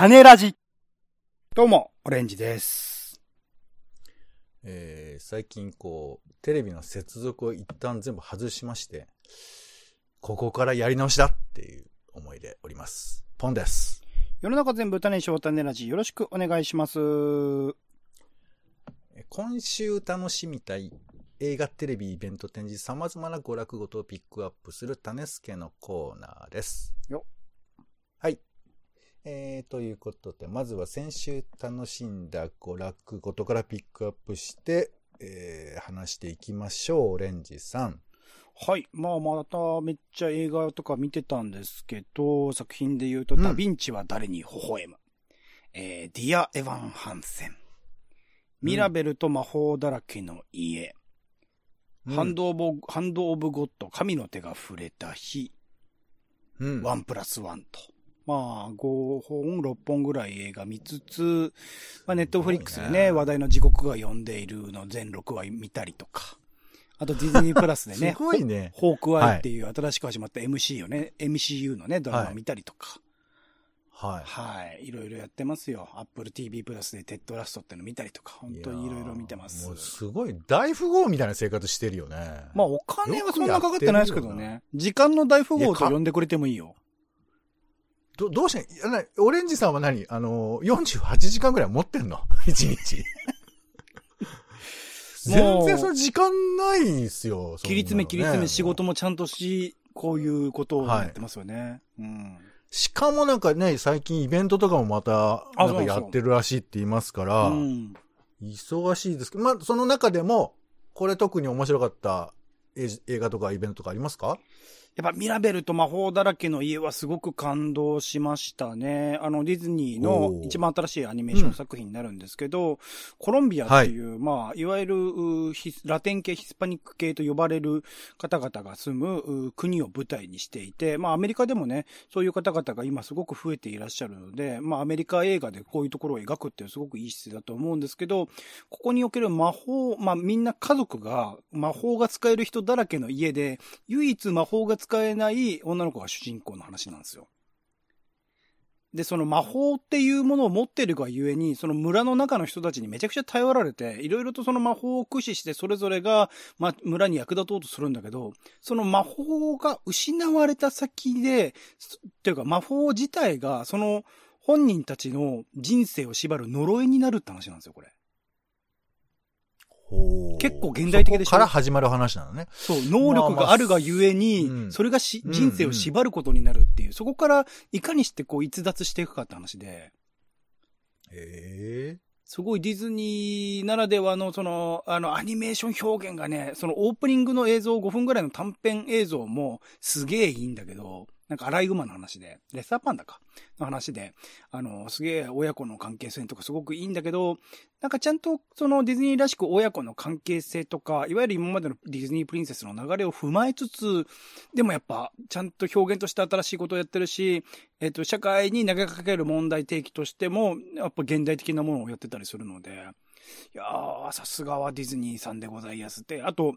種ラジ。どうも、オレンジです。えー最近こう、テレビの接続を一旦全部外しまして、ここからやり直しだっていう思いでおります。ポンです。世の中全部種にしよう種ラジ。よろしくお願いします。えー今週楽しみたい映画、テレビ、イベント、展示、様々な娯楽ごとをピックアップする種助のコーナーです。よはい。えー、ということで、まずは先週楽しんだ娯楽ごとからピックアップして、えー話していきましょう、オレンジさん。はい。まあ、まためっちゃ映画とか見てたんですけど、作品で言うと、うんダヴィンチは誰に微笑む。えー、ディア・エヴァン・ハンセン。ミラベルと魔法だらけの家。ハンド・オブ・ハンド・オブ・ゴッド、神の手が触れた日。うん、ワンプラスワンと。まあ、5本、6本ぐらい映画見つつ、まあ、ネットフリックスでね、話題の地獄が呼んでいるの全6話見たりとか。あとディズニープラスでね、すごいね。ホークアイっていう新しく始まった MC をね、MCU のね、ドラマ見たりとか。はい。はい。いろいろやってますよ。Apple TV プラスでテッド・ラッソっての見たりとか。本当にいろいろ見てますもう。すごい、大富豪みたいな生活してるよね。まあ、お金はそんなかかってないですけどね。時間の大富豪と呼んでくれてもいいよ。ど、どうして、なオレンジさんは何？あの、48時間ぐらい持ってんの ?1 日。全然その時間ないっすよ。切り詰め切り詰め仕事も。もちゃんとし、こういうことをやってますよね。うん。しかもなんかね、最近イベントとかもまた、あなんかやってるらしいって言いますから、うん。忙しいですけど、まあ、その中でも、これ特に面白かった映映画とかイベントとかありますか？やっぱミラベルと魔法だらけの家はすごく感動しましたね。あのディズニーの一番新しいアニメーション作品になるんですけど、コロンビアっていう、まあ、いわゆるラテン系、ヒスパニック系と呼ばれる方々が住むう国を舞台にしていて、まあアメリカでもね、そういう方々が今すごく増えていらっしゃるので、まあアメリカ映画でこういうところを描くっていうすごくいい姿勢だと思うんですけど、ここにおける魔法、まあみんな家族が魔法が使える人だらけの家で、唯一魔法が使えない女の子が主人公の話なんですよ。で、その魔法っていうものを持ってるがゆえに、その村の中の人たちにめちゃくちゃ頼られて、いろいろとその魔法を駆使してそれぞれが、ま、村に役立とうとするんだけど、その魔法が失われた先で、っていうか魔法自体が、その本人たちの人生を縛る呪いになるって話なんですよ、これ。結構現代的でしょ？から始まる話なのね。そう、能力があるがゆえに、まあまあうん。それがしうん人生を縛ることになるっていう、そこからいかにしてこう逸脱していくかって話で、ええ。すごいディズニーならではのその、あの、アニメーション表現がね、そのオープニングの映像5分ぐらいの短編映像もすげえいいんだけど、なんかアライグマの話で、レッサーパンダか、の話で、あの、すげえ親子の関係性とかすごくいいんだけど、なんかちゃんとそのディズニーらしく親子の関係性とか、いわゆる今までのディズニープリンセスの流れを踏まえつつ、でもやっぱちゃんと表現として新しいことをやってるし、えっ、と、社会に投げかける問題提起としても、やっぱ現代的なものをやってたりするので、いやー、さすがはディズニーさんでございやすって、あと、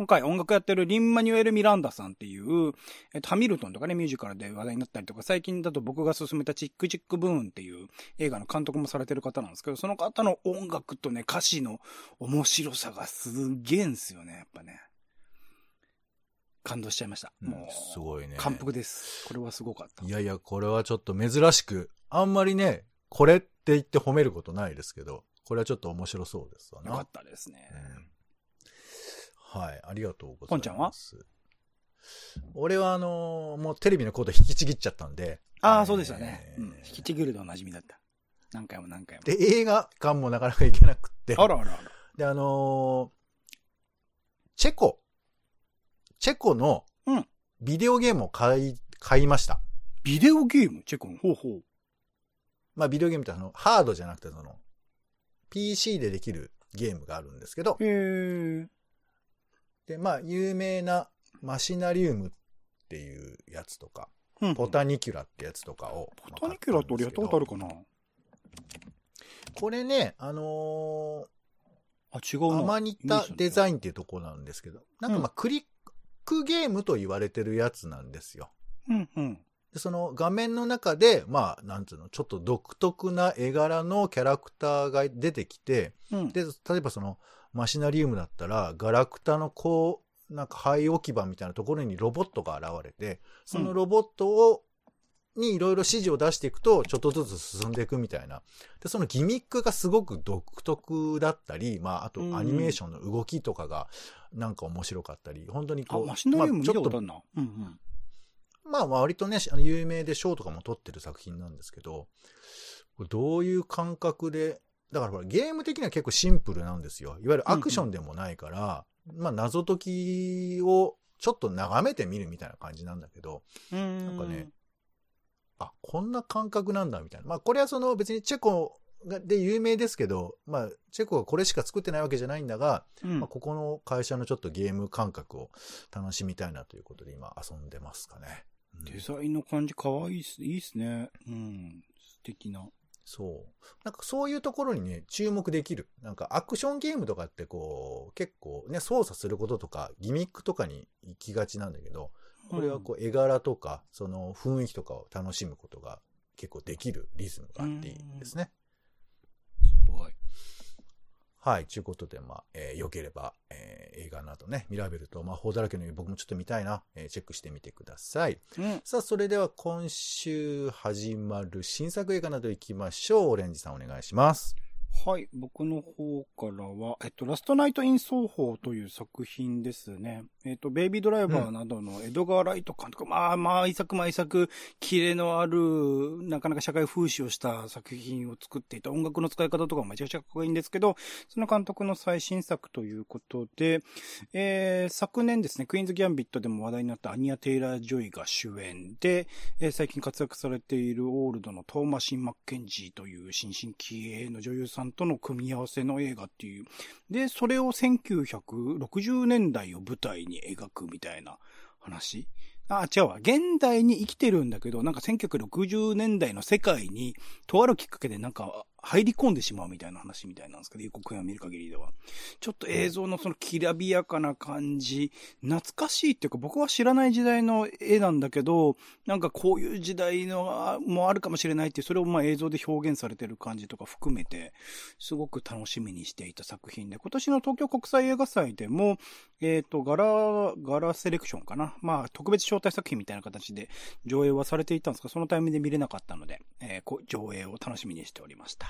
今回音楽やってるリン・マニュエル・ミランダさんっていう、えっと、ハミルトンとかね、ミュージカルで話題になったりとか、最近だと僕が勧めたチックチックブーンっていう映画の監督もされてる方なんですけど、その方の音楽とね、歌詞の面白さがすげえんすよね、やっぱね。感動しちゃいました。もう、すごいね。感服です。これはすごかった。いやいや、これはちょっと珍しく、あんまりね、これって言って褒めることないですけど、これはちょっと面白そうですわな。よかったですね。うんはい、ありがとうございます。ポンちゃんは？俺はあのーもうテレビのコード引きちぎっちゃったんで。ああ、そうでしたね。えーうん。引きちぎるでおなじみだった。何回も何回も。で、映画館もなかなか行けなくって。あらあらあら。で、あのーチェコ。チェコのうん、ビデオゲームを買い、買いました。ビデオゲーム？チェコン。ほうほう。まあ、ビデオゲームってあの、ハードじゃなくてその、PC でできるゲームがあるんですけど、へえ。で、まあ、有名なマシナリウムっていうやつとか、うんポタニキュラってやつとかを。ポタニキュラって俺やったことあるかな？これね、あのあ、違うアマニタデザイン。っていうところなんですけど、なんかうんまあ、クリックゲームと言われてるやつなんですよ。うんうん。でその画面の中で、まあ、なんつうの、ちょっと独特な絵柄のキャラクターが出てきて、うん。で、例えばその、マシナリウムだったら、ガラクタのこう、なんか灰置き場みたいなところにロボットが現れて、そのロボットを、にいろいろ指示を出していくと、ちょっとずつ進んでいくみたいな。で、そのギミックがすごく独特だったり、まあ、あとうんアニメーションの動きとかが、なんか面白かったり、本当にあ、こう、マシナリウム見まあちょっとたことあるな。うんうん。まあ割とね、あの有名で賞とかも取ってる作品なんですけど、どういう感覚で、だからほらゲーム的には結構シンプルなんですよ。いわゆるアクションでもないから、まあ謎解きをちょっと眺めてみるみたいな感じなんだけど、うん。なんかね、あ、こんな感覚なんだみたいな。まあこれはその別にチェコがで有名ですけど、まあチェコがこれしか作ってないわけじゃないんだが、うんまあ、ここの会社のちょっとゲーム感覚を楽しみたいなということで今遊んでますかね。うんデザインの感じ可愛いっす。いいっすね。うん。素敵な。そう。なんかそういうところにね、注目できる。なんかアクションゲームとかってこう、結構ね、操作することとか、ギミックとかに行きがちなんだけど、これはこう絵柄とか、その雰囲気とかを楽しむことが結構できるリズムがあっていいですね。すごい。はい。ということで、まあ、えー良ければ、えー映画などね、ミラベルと魔法だらけのように僕もちょっと見たいな、えーチェックしてみてください。うん。さあ、それでは今週始まる新作映画など行きましょう。オレンジさんお願いします。はい。僕の方からは、えっと、ラストナイト・イン・ソーホーという作品ですね。えっと、ベイビードライバーなどのエドガー・ライト監督、まあ、毎作毎作、キレのある、なかなか社会風刺をした作品を作っていた音楽の使い方とかもめちゃくちゃかっこいいんですけど、その監督の最新作ということで、えー昨年ですね、クイーンズ・ギャンビットでも話題になったアニア・テイラー・ジョイが主演で、えー最近活躍されているオールドのトーマシン・マッケンジーという新進気鋭の女優さんとの組み合わせの映画っていう。で、それを1960年代を舞台にに描くみたいな話？あ、違うわ。現代に生きてるんだけど、なんか1960年代の世界に、とあるきっかけでなんか入り込んでしまうみたいな話みたいなんですけど、予告編を見る限りでは。ちょっと映像のそのきらびやかな感じ、懐かしいっていうか僕は知らない時代の絵なんだけど、なんかこういう時代のあもあるかもしれないっていう、それをまあ映像で表現されてる感じとか含めて、すごく楽しみにしていた作品で、今年の東京国際映画祭でも、えっ、と、ガラ、ガラセレクションかな。まあ、特別招待作品みたいな形で上映はされていたんですが、そのタイミングで見れなかったので、えー上映を楽しみにしておりました。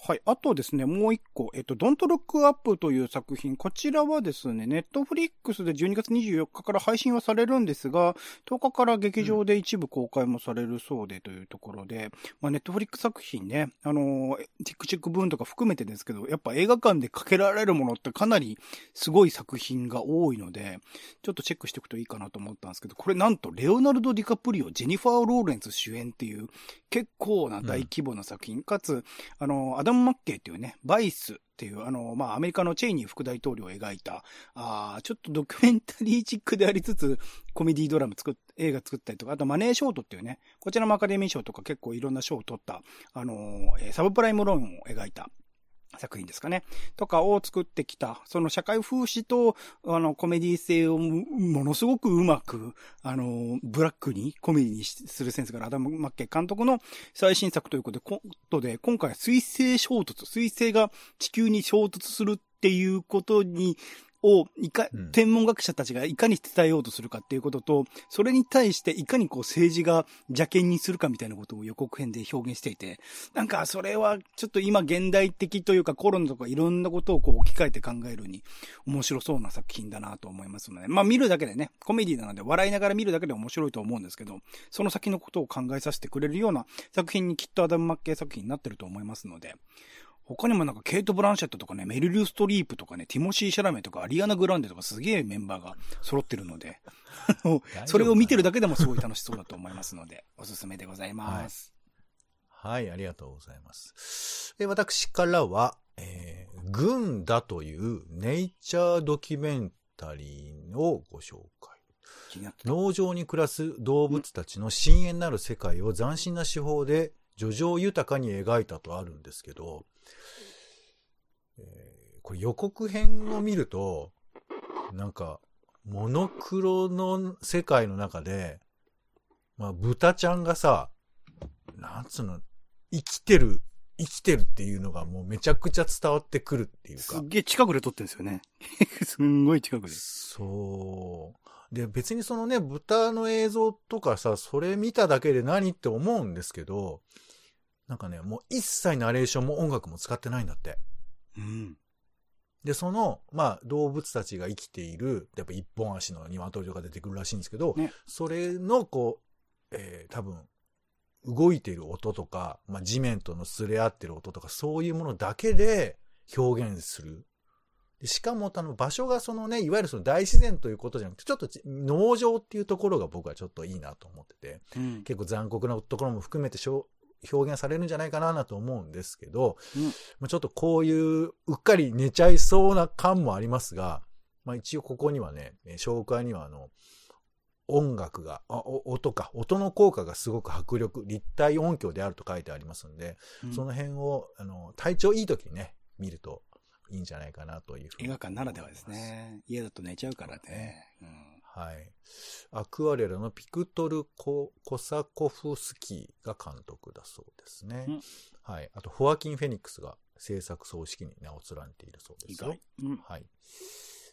はい。あとですね、もう一個、えっと、Don't Look Up という作品。こちらはですね、ネットフリックスで12月24日から配信はされるんですが、10日から劇場で一部公開もされるそうでというところで、まあ、ネットフリックス作品ね、あのー、ティックチックブーンとか含めてですけど、やっぱ映画館でかけられるものってかなりすごい作品が多いので、ちょっとチェックしておくといいかなと思ったんですけど、これなんと、レオナルド・ディカプリオ、ジェニファー・ローレンス主演っていう、結構な大規模な作品、かつ、あの、アダム・マッケイっていうね、バイスっていう、あの、まあ、アメリカのチェイニー副大統領を描いた、ああちょっとドキュメンタリーチックでありつつ、コメディードラム作っ、映画作ったりとか、あとマネーショートっていうね、こちらもアカデミー賞とか結構いろんな賞を取った、あの、ーサブプライムローンを描いた、作品ですかね。とかを作ってきた、その社会風刺と、あの、コメディ性をものすごくうまく、あの、ブラックに、コメディにするセンスがある。アダム・マッケ監督の最新作ということで、ことで今回は水星衝突、水星が地球に衝突するっていうことに、を、いかうん、天文学者たちがいかに伝えようとするかっていうことと、それに対していかにこう政治が邪険にするかみたいなことを予告編で表現していて、なんかそれはちょっと今現代的というかコロナとかいろんなことをこう置き換えて考えるに面白そうな作品だなと思いますので、まあ見るだけでね、コメディなので笑いながら見るだけで面白いと思うんですけど、その先のことを考えさせてくれるような作品にきっとアダム・マッケイ作品になってると思いますので、他にもなんかケイト・ブランシェットとかね、メリル・ストリープとかね、ティモシー・シャラメとかアリアナ・グランデとかすげえメンバーが揃ってるので、それを見てるだけでもすごい楽しそうだと思いますので、おすすめでございます。はい、ありがとうございます。え私からは、えー、軍だというネイチャードキュメンタリーをご紹介。農場に暮らす動物たちの深淵なる世界を斬新な手法で叙情豊かに描いたとあるんですけど、えーこれ予告編を見ると、なんか、モノクロの世界の中で、まあ、豚ちゃんがさ、なんつうの、生きてる、生きてるっていうのがもうめちゃくちゃ伝わってくるっていうかすっ。げえ近くで撮ってるんですよね。すんごい近くで。そう。で、別にそのね、豚の映像とかさ、それ見ただけで何って思うんですけど、なんかね、もう一切ナレーションも音楽も使ってないんだって。うん。で、その、まあ、動物たちが生きている、やっぱ一本足の鶏とか出てくるらしいんですけど、ねそれの、こう、えー多分、動いている音とか、まあ、地面とのすれ合ってる音とか、そういうものだけで表現する。でしかも、あの、場所がそのね、いわゆるその大自然ということじゃなくて、ちょっとち農場っていうところが僕はちょっといいなと思ってて、うん。結構残酷なところも含めてしょ表現されるんじゃないかなと思うんですけど、うんまあ、ちょっとこういううっかり寝ちゃいそうな感もありますが、まあ、一応ここにはね、えー紹介にはあの、音楽が、音か、音の効果がすごく迫力、立体音響であると書いてありますんで、うんその辺を、あの、体調いい時にね、見るといいんじゃないかなというふうに映画館ならではですね。家だと寝ちゃうからね。うん。はい。アクアレラのピクトルコ・コサコフスキーが監督だそうですね。うんはい。あと、ホアキン・フェニックスが制作総指揮に名を連ねているそうですよ。うん。はい。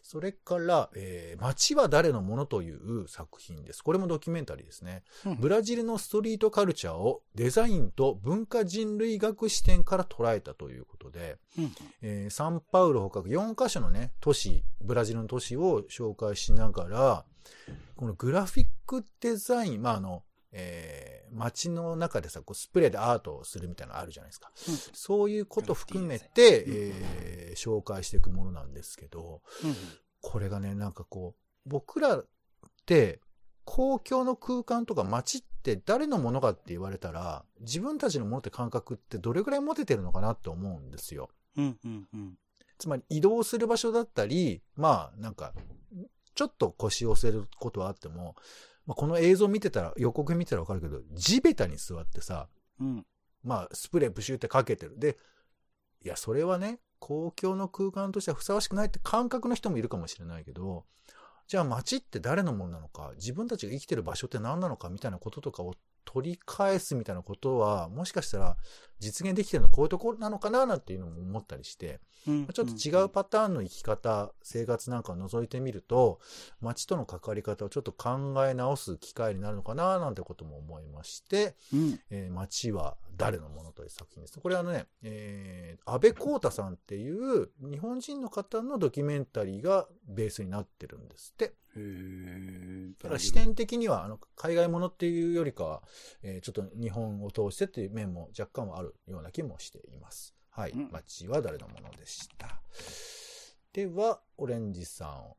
それから、えー街は誰のものという作品です。これもドキュメンタリーですね。うんブラジルのストリートカルチャーをデザインと文化人類学視点から捉えたということで、うん。えーサンパウロほか4カ所のね、都市、ブラジルの都市を紹介しながら、このグラフィックデザイン、まあ、あの、えー街の中でさ、こうスプレーでアートをするみたいなのあるじゃないですか。うんそういうこと含めて、えー紹介していくものなんですけど、うん。これがね、なんかこう、僕らって、公共の空間とか街って誰のものかって言われたら、自分たちのものって感覚ってどれぐらい持ててるのかなって思うんですよ。うん。うん。うん。つまり移動する場所だったり、まあなんか、ちょっと腰を押せることはあっても、まあ、この映像見てたら、予告見てたらわかるけど、地べたに座ってさ、うん。まあスプレープシューってかけてる。で、いや、それはね、公共の空間としてはふさわしくないって感覚の人もいるかもしれないけど、じゃあ街って誰のものなのか、自分たちが生きてる場所って何なのかみたいなこととかを取り返すみたいなことは、もしかしたら実現できてるのはこういうところなのかななんていうのも思ったりして、うん。ちょっと違うパターンの生き方、生活なんかを覗いてみると、街との関わり方をちょっと考え直す機会になるのかななんてことも思いまして、うん。えー街は誰のものという作品です。これはあのね、えー安倍光太さんっていう日本人の方のドキュメンタリーがベースになってるんですって。だから視点的にはあの海外ものっていうよりかは、えーちょっと日本を通してっていう面も若干はあるような気もしています。はい。うん街は誰のものでした。では、オレンジさん、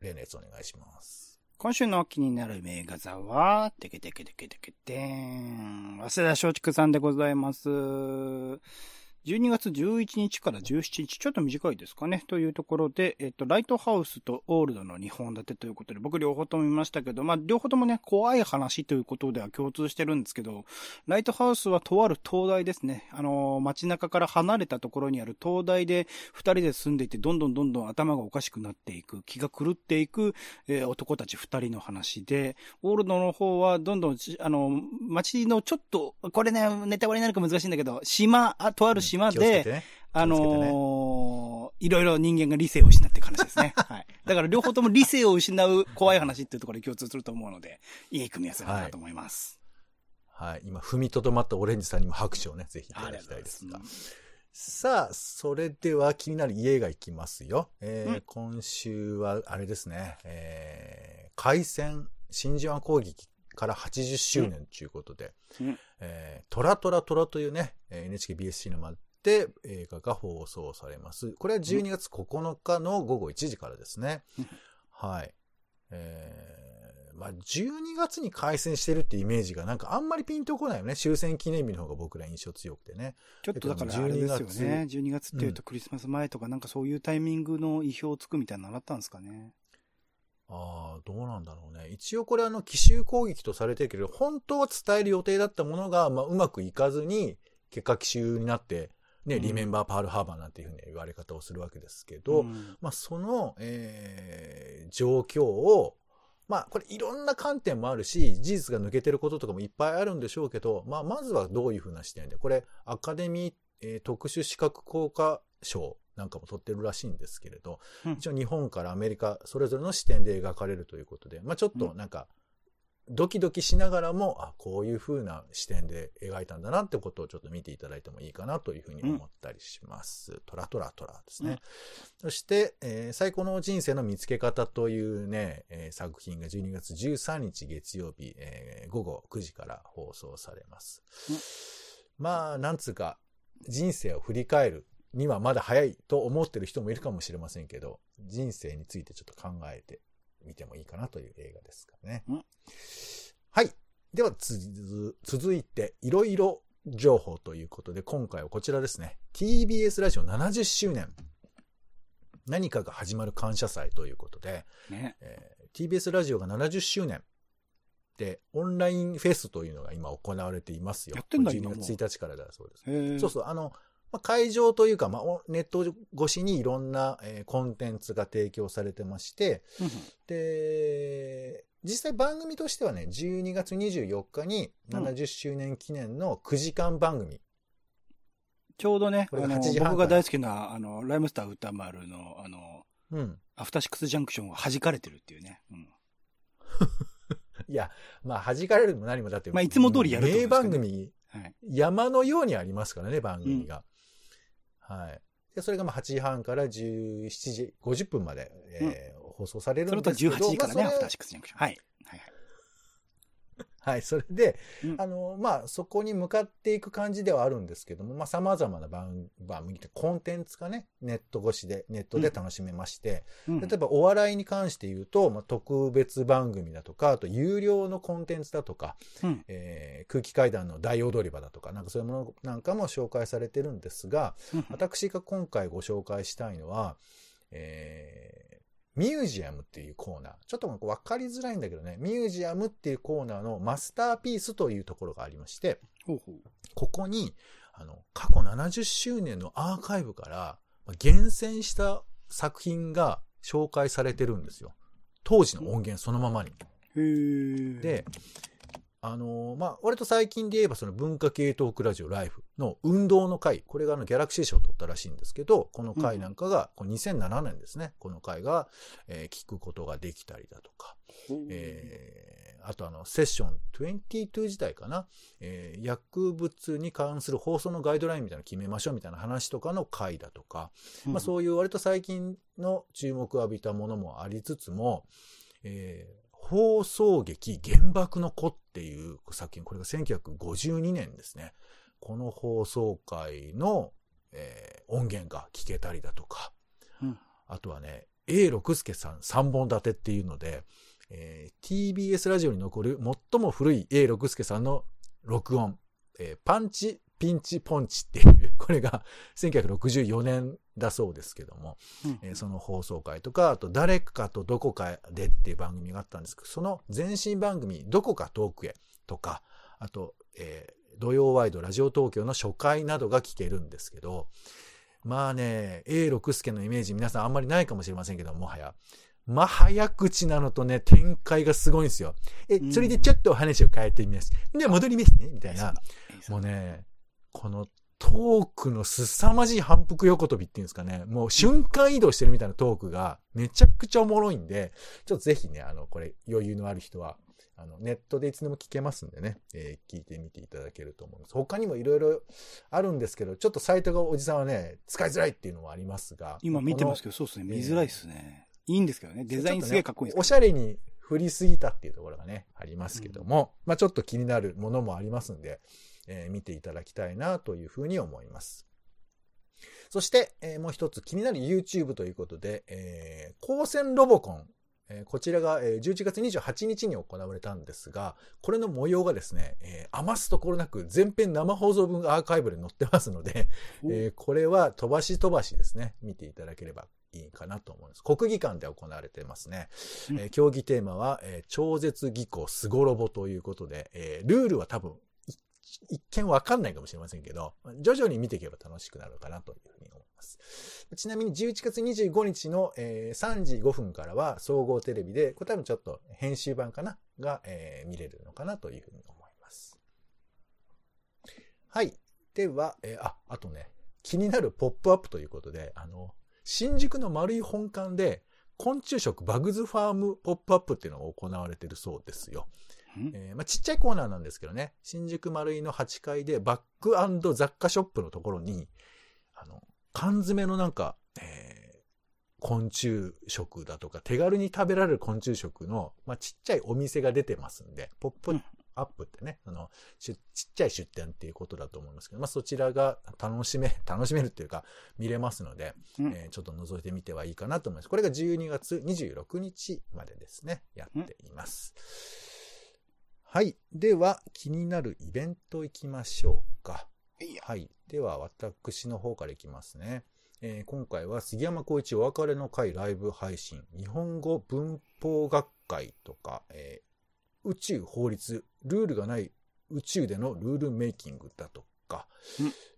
例のやつお願いします。今週の気になる名画座は、てけてけてけてけてーん。早稲田松竹さんでございます。12月11日から17日、ちょっと短いですかね。というところで、えっと、ライトハウスとオールドの2本立てということで、僕両方とも見ましたけど、まあ、両方ともね、怖い話ということでは共通してるんですけど、ライトハウスはとある灯台ですね。あのー街中から離れたところにある灯台で2人で住んでいて、どんどんどんどん頭がおかしくなっていく、気が狂っていく、えー男たち2人の話で、オールドの方はどんどん、あの、街のちょっと、これね、ネタバレになるか難しいんだけど、島、あとある島で、気をつけてねあのーいろいろ人間が理性を失っていく話ですね。はい。だから両方とも理性を失う怖い話っていうところで共通すると思うので、いい組み合わせだなと思います。はい。今、踏みとどまったオレンジさんにも拍手をね、ぜひいただきたいですが。さあ、それでは気になる家が行きますよ。えーうん今週は、あれですね、えー、海戦、真珠湾攻撃から80周年ということで、うんえートラトラトラというね、えーで映画が放送されます。これは12月9日の午後1時からですね。うんはい。えーまあ、12月に開戦してるってイメージがなんかあんまりピンとこないよね。終戦記念日の方が僕ら印象強くてね。ちょっとだからあれですよ12ね。12月っていうとクリスマス前とかなんかそういうタイミングの意表をつくみたいなのあったんですかね。ああ、どうなんだろうね。一応これあの奇襲攻撃とされてるけど、本当は伝える予定だったものが、まあ、うまくいかずに、結果奇襲になって、ね、うん。リメンバーパールハーバーなんていうふうに言われ方をするわけですけど、ん。まあ、その、えー状況を、まあ、これいろんな観点もあるし、事実が抜けてることとかもいっぱいあるんでしょうけど、まあ、まずはどういうふうな視点で、これ、アカデミー、えー特殊資格効果賞なんかも取ってるらしいんですけれど、うん。一応日本からアメリカ、それぞれの視点で描かれるということで、まあ、ちょっとなんか、ドキドキしながらも、あ、こういう風な視点で描いたんだなってことをちょっと見ていただいてもいいかなというふうに思ったりします。トラトラトラですね。うんそして、えー最高の人生の見つけ方というね、えー作品が12月13日月曜日、えー午後9時から放送されます。うんまあ、なんつうか、人生を振り返るにはまだ早いと思ってる人もいるかもしれませんけど、人生についてちょっと考えてみてもいいかなという映画ですかね。うんはい。ではつ、続いて、いろいろ情報ということで、今回はこちらですね。TBS ラジオ70周年。何かが始まる感謝祭ということで、ね。えー TBS ラジオが70周年で、オンラインフェスというのが今行われていますよ。やってんだ12今もう月1日からだそうです。そうそう、あの、まあ、会場というか、まあ、おネット越しにいろんな、えーコンテンツが提供されてまして、うんうんで、実際番組としてはね、12月24日にうん70周年記念の9時間番組。ちょうどね、これがあの8時半僕が大好きな、あの、ライムスター歌丸の、あの、うん。アフターシックスジャンクションが弾かれてるっていうね。うん。いや、まあ、弾かれるも何もだって、まあいつも通りやると思名うんですけど番組、はい。山のようにありますからね、番組が。はい。で、それがまあ8時半から17時50分まで、えー放送されるそれとんですけど。18時からね、まあそれアフターシックスジャンクション。はい。はいそれで、うん。あの、まあ、そこに向かっていく感じではあるんですけども、まあ、様々な番番組ってコンテンツがね、ネット越しで、ネットで楽しめまして、うん。例えばお笑いに関して言うと、まあ、特別番組だとか、あと有料のコンテンツだとか、うん。えー空気階段の大踊り場だとか、なんかそういうものなんかも紹介されてるんですが、うん。私が今回ご紹介したいのは、えーミュージアムっていうコーナー。ちょっとわかりづらいんだけどね、ミュージアムっていうコーナーのマスターピースというところがありまして、ほうほうここに、あの、過去70周年のアーカイブから、まあ厳選した作品が紹介されてるんですよ。当時の音源そのままに。で、あのーまあ、割と最近で言えばその文化系トークラジオライフの運動の回、これがあのギャラクシー賞を取ったらしいんですけど、この回なんかが、この2007年ですね、この回が、えー聞くことができたりだとか、えーあとあの、セッション22時代かな、えー薬物に関する放送のガイドラインみたいなの決めましょうみたいな話とかの回だとか、まあ、そういう割と最近の注目を浴びたものもありつつも、えー放送劇原爆の子っていう作品、これが1952年ですね。この放送回の、えー音源が聞けたりだとか、うん。あとはね、A 六輔さん3本立てっていうので、えー TBS ラジオに残る最も古い A 六輔さんの録音、えーパンチ、ピンチ、ポンチっていう、これが1964年だそうですけども、うんえーその放送回とか、あと誰かとどこかでっていう番組があったんですけど、その前身番組、どこか遠くへとか、あと、えー土曜ワイドラジオ東京の初回などが聞けるんですけど、まあね、A 六輔のイメージ皆さんあんまりないかもしれませんけど、もはや。まあ、早口なのとね、展開がすごいんですよ。えう、んそれでちょっとお話を変えてみます。では戻りますね、みたいな。もうね。ね、このトークの凄まじい反復横跳びっていうんですかね、もう瞬間移動してるみたいなトークがめちゃくちゃおもろいんで、ちょっとぜひね、あの、これ余裕のある人は、あの、ネットでいつでも聞けますんでね、えー聞いてみていただけると思います。他にもいろいろあるんですけど、ちょっとサイトがおじさんはね、使いづらいっていうのはありますが。今見てますけけど、そうですね。見づらいですね。いいんですけどね。デザインすげえかっこいいんですおしゃれに振りすぎたっていうところがね、ありますけども、まあちょっと気になるものもありますんで、えー見ていただきたいなというふうに思います。そして、えーもう一つ気になる YouTube ということで、えー光線ロボコン。えーこちらが、えー11月28日に行われたんですが、これの模様がですね、えー余すところなく全編生放送分アーカイブで載ってますので、お えーこれは飛ばし飛ばしですね、見ていただければいいかなと思います。国技館で行われてますね。うんえー競技テーマは、えー超絶技巧すごロボということで、えールールは多分、一見わかんないかもしれませんけど、徐々に見ていけば楽しくなるかなというふうに思います。ちなみに11月25日の、えー、3時5分からは総合テレビで、これ多分ちょっと編集版かな？が、えー、見れるのかなというふうに思います。はい。では、えー、あ、あとね、気になるポップアップということで、あの、新宿の丸い本館で、昆虫食バグズファームポップアップっていうのが行われているそうですよ。えー、まあ、ちっちゃいコーナーなんですけどね、新宿丸井の8階でバック雑貨ショップのところに、あの、缶詰のなんか、えー、昆虫食だとか、手軽に食べられる昆虫食の、まあ、ちっちゃいお店が出てますんで、ポップアップってね、あの、ちっちゃい出店っていうことだと思いますけど、まあ、そちらが楽しめ、楽しめるっていうか、見れますので、うん、えー、ちょっと覗いてみてはいいかなと思います。これが12月26日までですね、やっています。うんはい。では、気になるイベント行きましょうか。はい。では、私の方から行きますね。えー、今回は杉山浩一お別れの会ライブ配信、日本語文法学会とか、えー、宇宙法律、ルールがない宇宙でのルールメイキングだとか、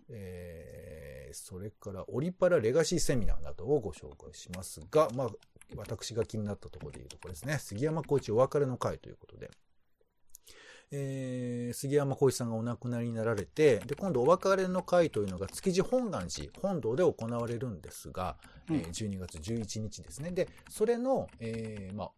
えー、それからオリパラレガシーセミナーなどをご紹介しますが、まあ、私が気になったところでいうところですね。杉山浩一お別れの会ということで、えー、杉山浩一さんがお亡くなりになられて、で、今度お別れの会というのが築地本願寺本堂で行われるんですが、うん、えー、12月11日ですね。で、それの、えー、まあ、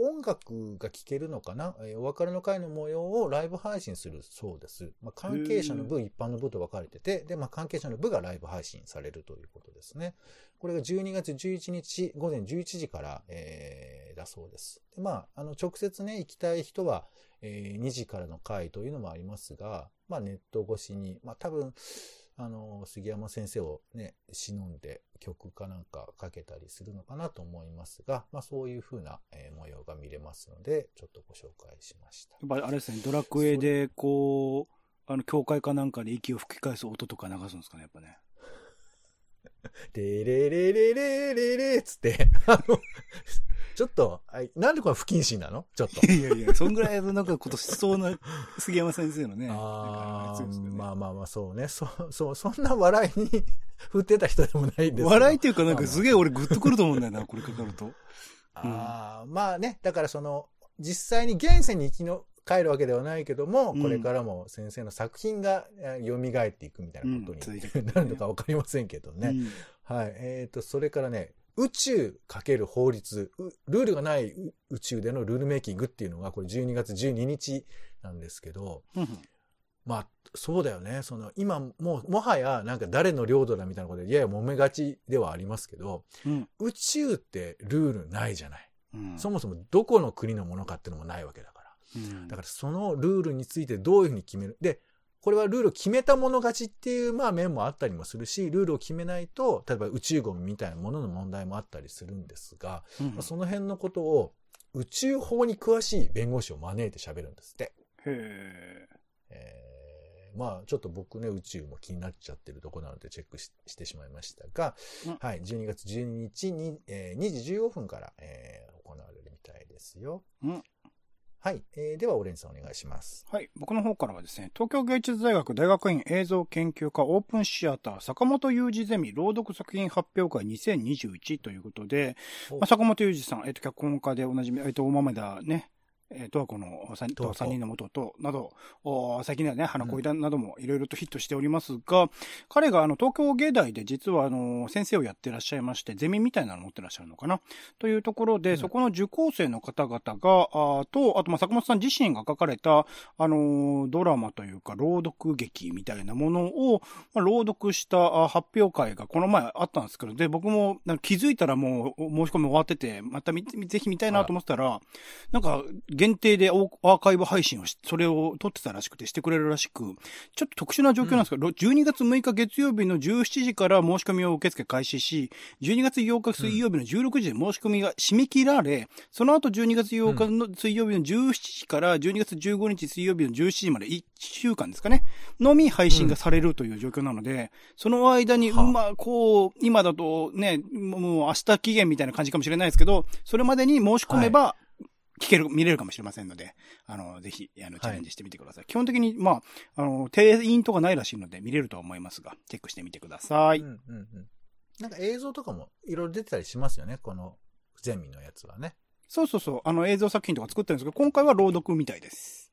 音楽が聴けるのかな、えー、お別れの会の模様をライブ配信するそうです。まあ、関係者の部、一般の部と分かれてて、で、まあ、関係者の部がライブ配信されるということですね。これが12月11日午前11時から、えー、だそうです。でまあ、あの、直接ね、行きたい人は、えー、2時からの会というのもありますが、まあ、ネット越しに、まあ、多分、あの、杉山先生をね、忍んで曲かなんかかけたりするのかなと思いますが、まあそういう風な、えー、模様が見れますので、ちょっとご紹介しました。やっぱりあれですね、ドラクエでこう、あの、教会かなんかで息を吹き返す音とか流すんですかね、やっぱね。レレレレレレレつって、あの、ちょっと、なんでこれ不謹慎なの？ちょっと。いやいや、そんぐらいのなんかことしそうな杉山先生のね。ああ、ね、まあまあまあ、そうね。そう、そう、そんな笑いに振ってた人でもないんです笑いっていうかなんかすげえ俺グッとくると思うんだよな、これかかると。ああ、まあね、だからその、実際に現世に生きの、帰るわけではないけども、これからも先生の作品が蘇っていくみたいなことになるのかわかりませんけどね。はい。えっ、と、それからね、宇宙かける法律、ルールがない宇宙でのルールメイキングっていうのが、これ12月12日なんですけど、まあ、そうだよね。その、今、もう、もはや、なんか誰の領土だみたいなことで、やや揉めがちではありますけど、うん、宇宙ってルールないじゃない、うん、そもそもどこの国のものかっていうのもないわけだから。うん、だから、そのルールについてどういうふうに決める？で、これはルールを決めた者勝ちっていう、まあ面もあったりもするし、ルールを決めないと、例えば宇宙ゴミみたいなものの問題もあったりするんですが、うん、その辺のことを宇宙法に詳しい弁護士を招いて喋るんですって。へえー、まあちょっと僕ね、宇宙も気になっちゃってるとこなのでチェックししてしまいましたが、うん、はい、12月12日に、えー、2時15分から、えー、行われるみたいですよ。うんはい。えー、では、オレンさんお願いします。はい。僕の方からはですね、東京芸術大学大学院映像研究科オープンシアター坂本雄二ゼミ朗読作品発表会2021ということで、まあ、坂本雄二さん、えっ、ー、と、脚本家でおなじみ、えっ、ー、と、大豆田ね、えー、とはこの3人の元と、など、最近ではね、花恋だなどもいろいろとヒットしておりますが、うん、彼があの東京芸大で実はあの先生をやってらっしゃいまして、ゼミみたいなの持ってらっしゃるのかな？というところで、うん、そこの受講生の方々が、あと、あとまあ坂本さん自身が書かれた、あのドラマというか朗読劇みたいなものを、まあ、朗読した発表会がこの前あったんですけど、で、僕も気づいたらもう申し込み終わってて、またぜひ見たいなと思ってたら、なんか、限定でアーカイブ配信をし、それを撮ってたらしくてしてくれるらしく、ちょっと特殊な状況なんですけど、うん、12月6日月曜日の17時から申し込みを受付開始し、12月8日水曜日の16時で申し込みが締め切られ、うん、その後12月8日の水曜日の17時から12月15日水曜日の17時まで1週間ですかね、のみ配信がされるという状況なので、うん、その間に、うま、こう、今だとね、もう明日期限みたいな感じかもしれないですけど、それまでに申し込めば、はい聞ける、見れるかもしれませんので、あの、ぜひ、あの、チャレンジしてみてください。基本的に、まあ、あの、定員とかないらしいので見れるとは思いますが、チェックしてみてください。うんうんうん。なんか映像とかもいろいろ出てたりしますよね、このゼミのやつはね。そうそうそう、あの、映像作品とか作ってるんですけど、今回は朗読みたいです。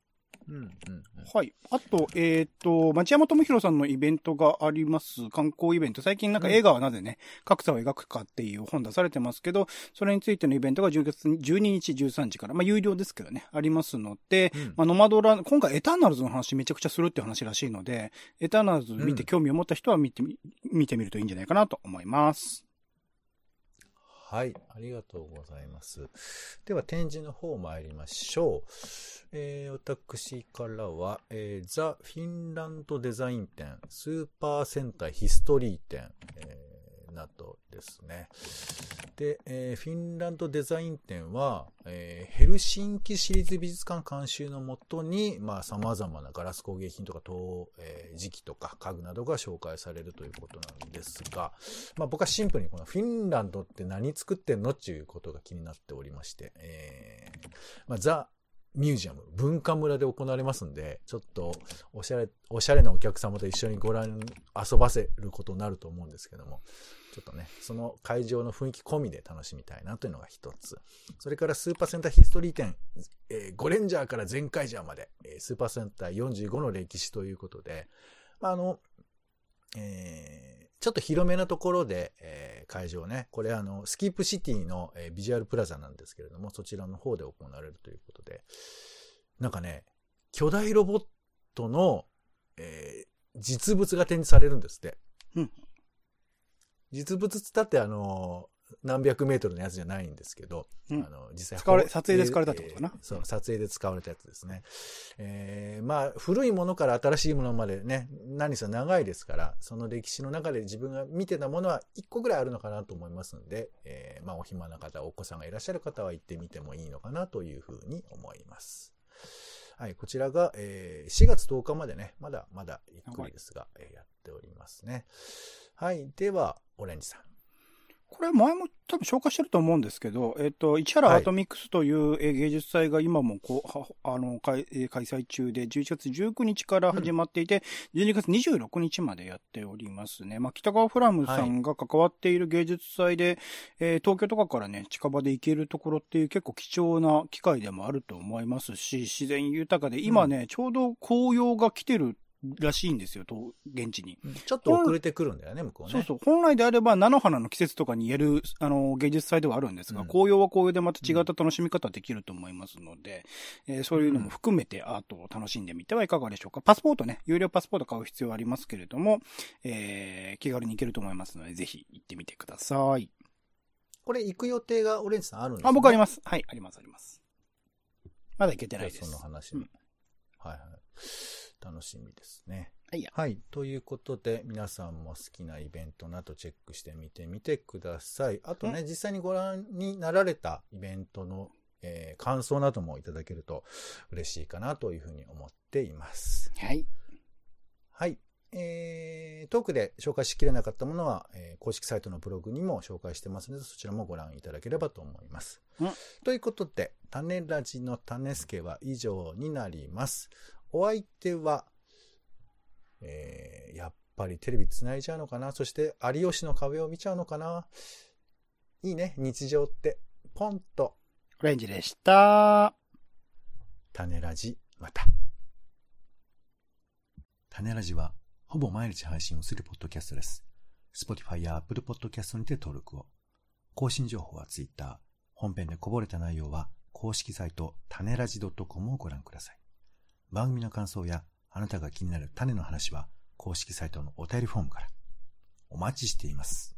うんうんうん。はい。あと、えっ、と、町山智博さんのイベントがあります。観光イベント。最近なんか映画はなぜね、格差を描くかっていう本出されてますけど、それについてのイベントが10月12日13時から、まあ有料ですけどね、ありますので、うんまあノマドラ、今回エターナルズの話めちゃくちゃするって話らしいので、エターナルズ見て興味を持った人は見てみ、見てみるといいんじゃないかなと思います。はい、ありがとうございます。では展示の方参りましょう。えー、私からは、えーザ・フィンランドデザイン展、スーパー戦隊ヒストリー展、えなどですね。で、えーフィンランドデザイン展は、えーヘルシンキ市立美術館監修のもとに、まあ、様々なガラス工芸品とか、陶、えー磁器とか家具などが紹介されるということなんですが、まあ僕はシンプルにこのフィンランドって何作ってんのっていうことが気になっておりまして、えーまあザ・ミュージアム、文化村で行われますんで、ちょっとおしゃれ、おしゃれなお客様と一緒にご覧、遊ばせることになると思うんですけども、ちょっとね、その会場の雰囲気込みで楽しみたいなというのが一つ。それからスーパーセンターヒストリー展、えーゴレンジャーから全カイジャーまで、えースーパーセンター45の歴史ということで、まあ、あの、えーちょっと広めなところで、えー会場ね、これあの、スキップシティの、えービジュアルプラザなんですけれども、そちらの方で行われるということで、なんかね、巨大ロボットの、えー実物が展示されるんですって。うん実物つったってあの、何百メートルのやつじゃないんですけど、うんあの、実際使われ撮影で使われたってことかな？えーそう、撮影で使われたやつですね。えーまあ、古いものから新しいものまでね、何せ長いですから、その歴史の中で自分が見てたものは一個ぐらいあるのかなと思いますんで、えーまあ、お暇な方、お子さんがいらっしゃる方は行ってみてもいいのかなというふうに思います。はい、こちらが、えー4月10日までね、まだまだゆっくりですが、えーやっておりますね。はい、では、オレンジさん。これ前も多分紹介してると思うんですけど、えっ、と、市原アートミックスというえー芸術祭が今もこう、はあの、開えー開催中で、11月19日から始まっていて、12月26日までやっておりますね。まあ、北川フラムさんが関わっている芸術祭で、えー東京とかからね、近場で行けるところっていう結構貴重な機会でもあると思いますし、自然豊かで、今ね、ちょうど紅葉が来てるらしいんですよ、と現地に。ちょっと遅れてくるんだよね、向こうね。そうそう。本来であれば、菜の花の季節とかに言える、あの、芸術祭ではあるんですが、うん紅葉は紅葉でまた違った楽しみ方できると思いますので、えーそういうのも含めてアートを楽しんでみてはいかがでしょうか。パスポートね、有料パスポート買う必要はありますけれども、えー気軽に行けると思いますので、ぜひ行ってみてください。これ行く予定がオレンジさんあるんですかあ、僕あります。はい、あります、あります。まだ行けてないです。その話うんも、はいはい。楽しみですね。はいやはい。ということで、皆さんも好きなイベントなどチェックしてみてみてください。あとね、実際にご覧になられたイベントの、えー感想などもいただけると嬉しいかなというふうに思っています。はい。はい。えー、トークで紹介しきれなかったものは、えー公式サイトのブログにも紹介してますので、そちらもご覧いただければと思います。うんということで、種ラジの種助は以上になります。お相手は、えー、やっぱりテレビ繋いじゃうのかな？そして、有吉の壁を見ちゃうのかな？いいね、日常って。ポンと、オレンジでした。種ラジ、また。種ラジは、ほぼ毎日配信をするポッドキャストです。Spotify や Apple Podcast にて登録を。更新情報は Twitter。本編でこぼれた内容は、公式サイト、種ラジ .com をご覧ください。番組の感想やあなたが気になる種の話は公式サイトのお便りフォームからお待ちしています。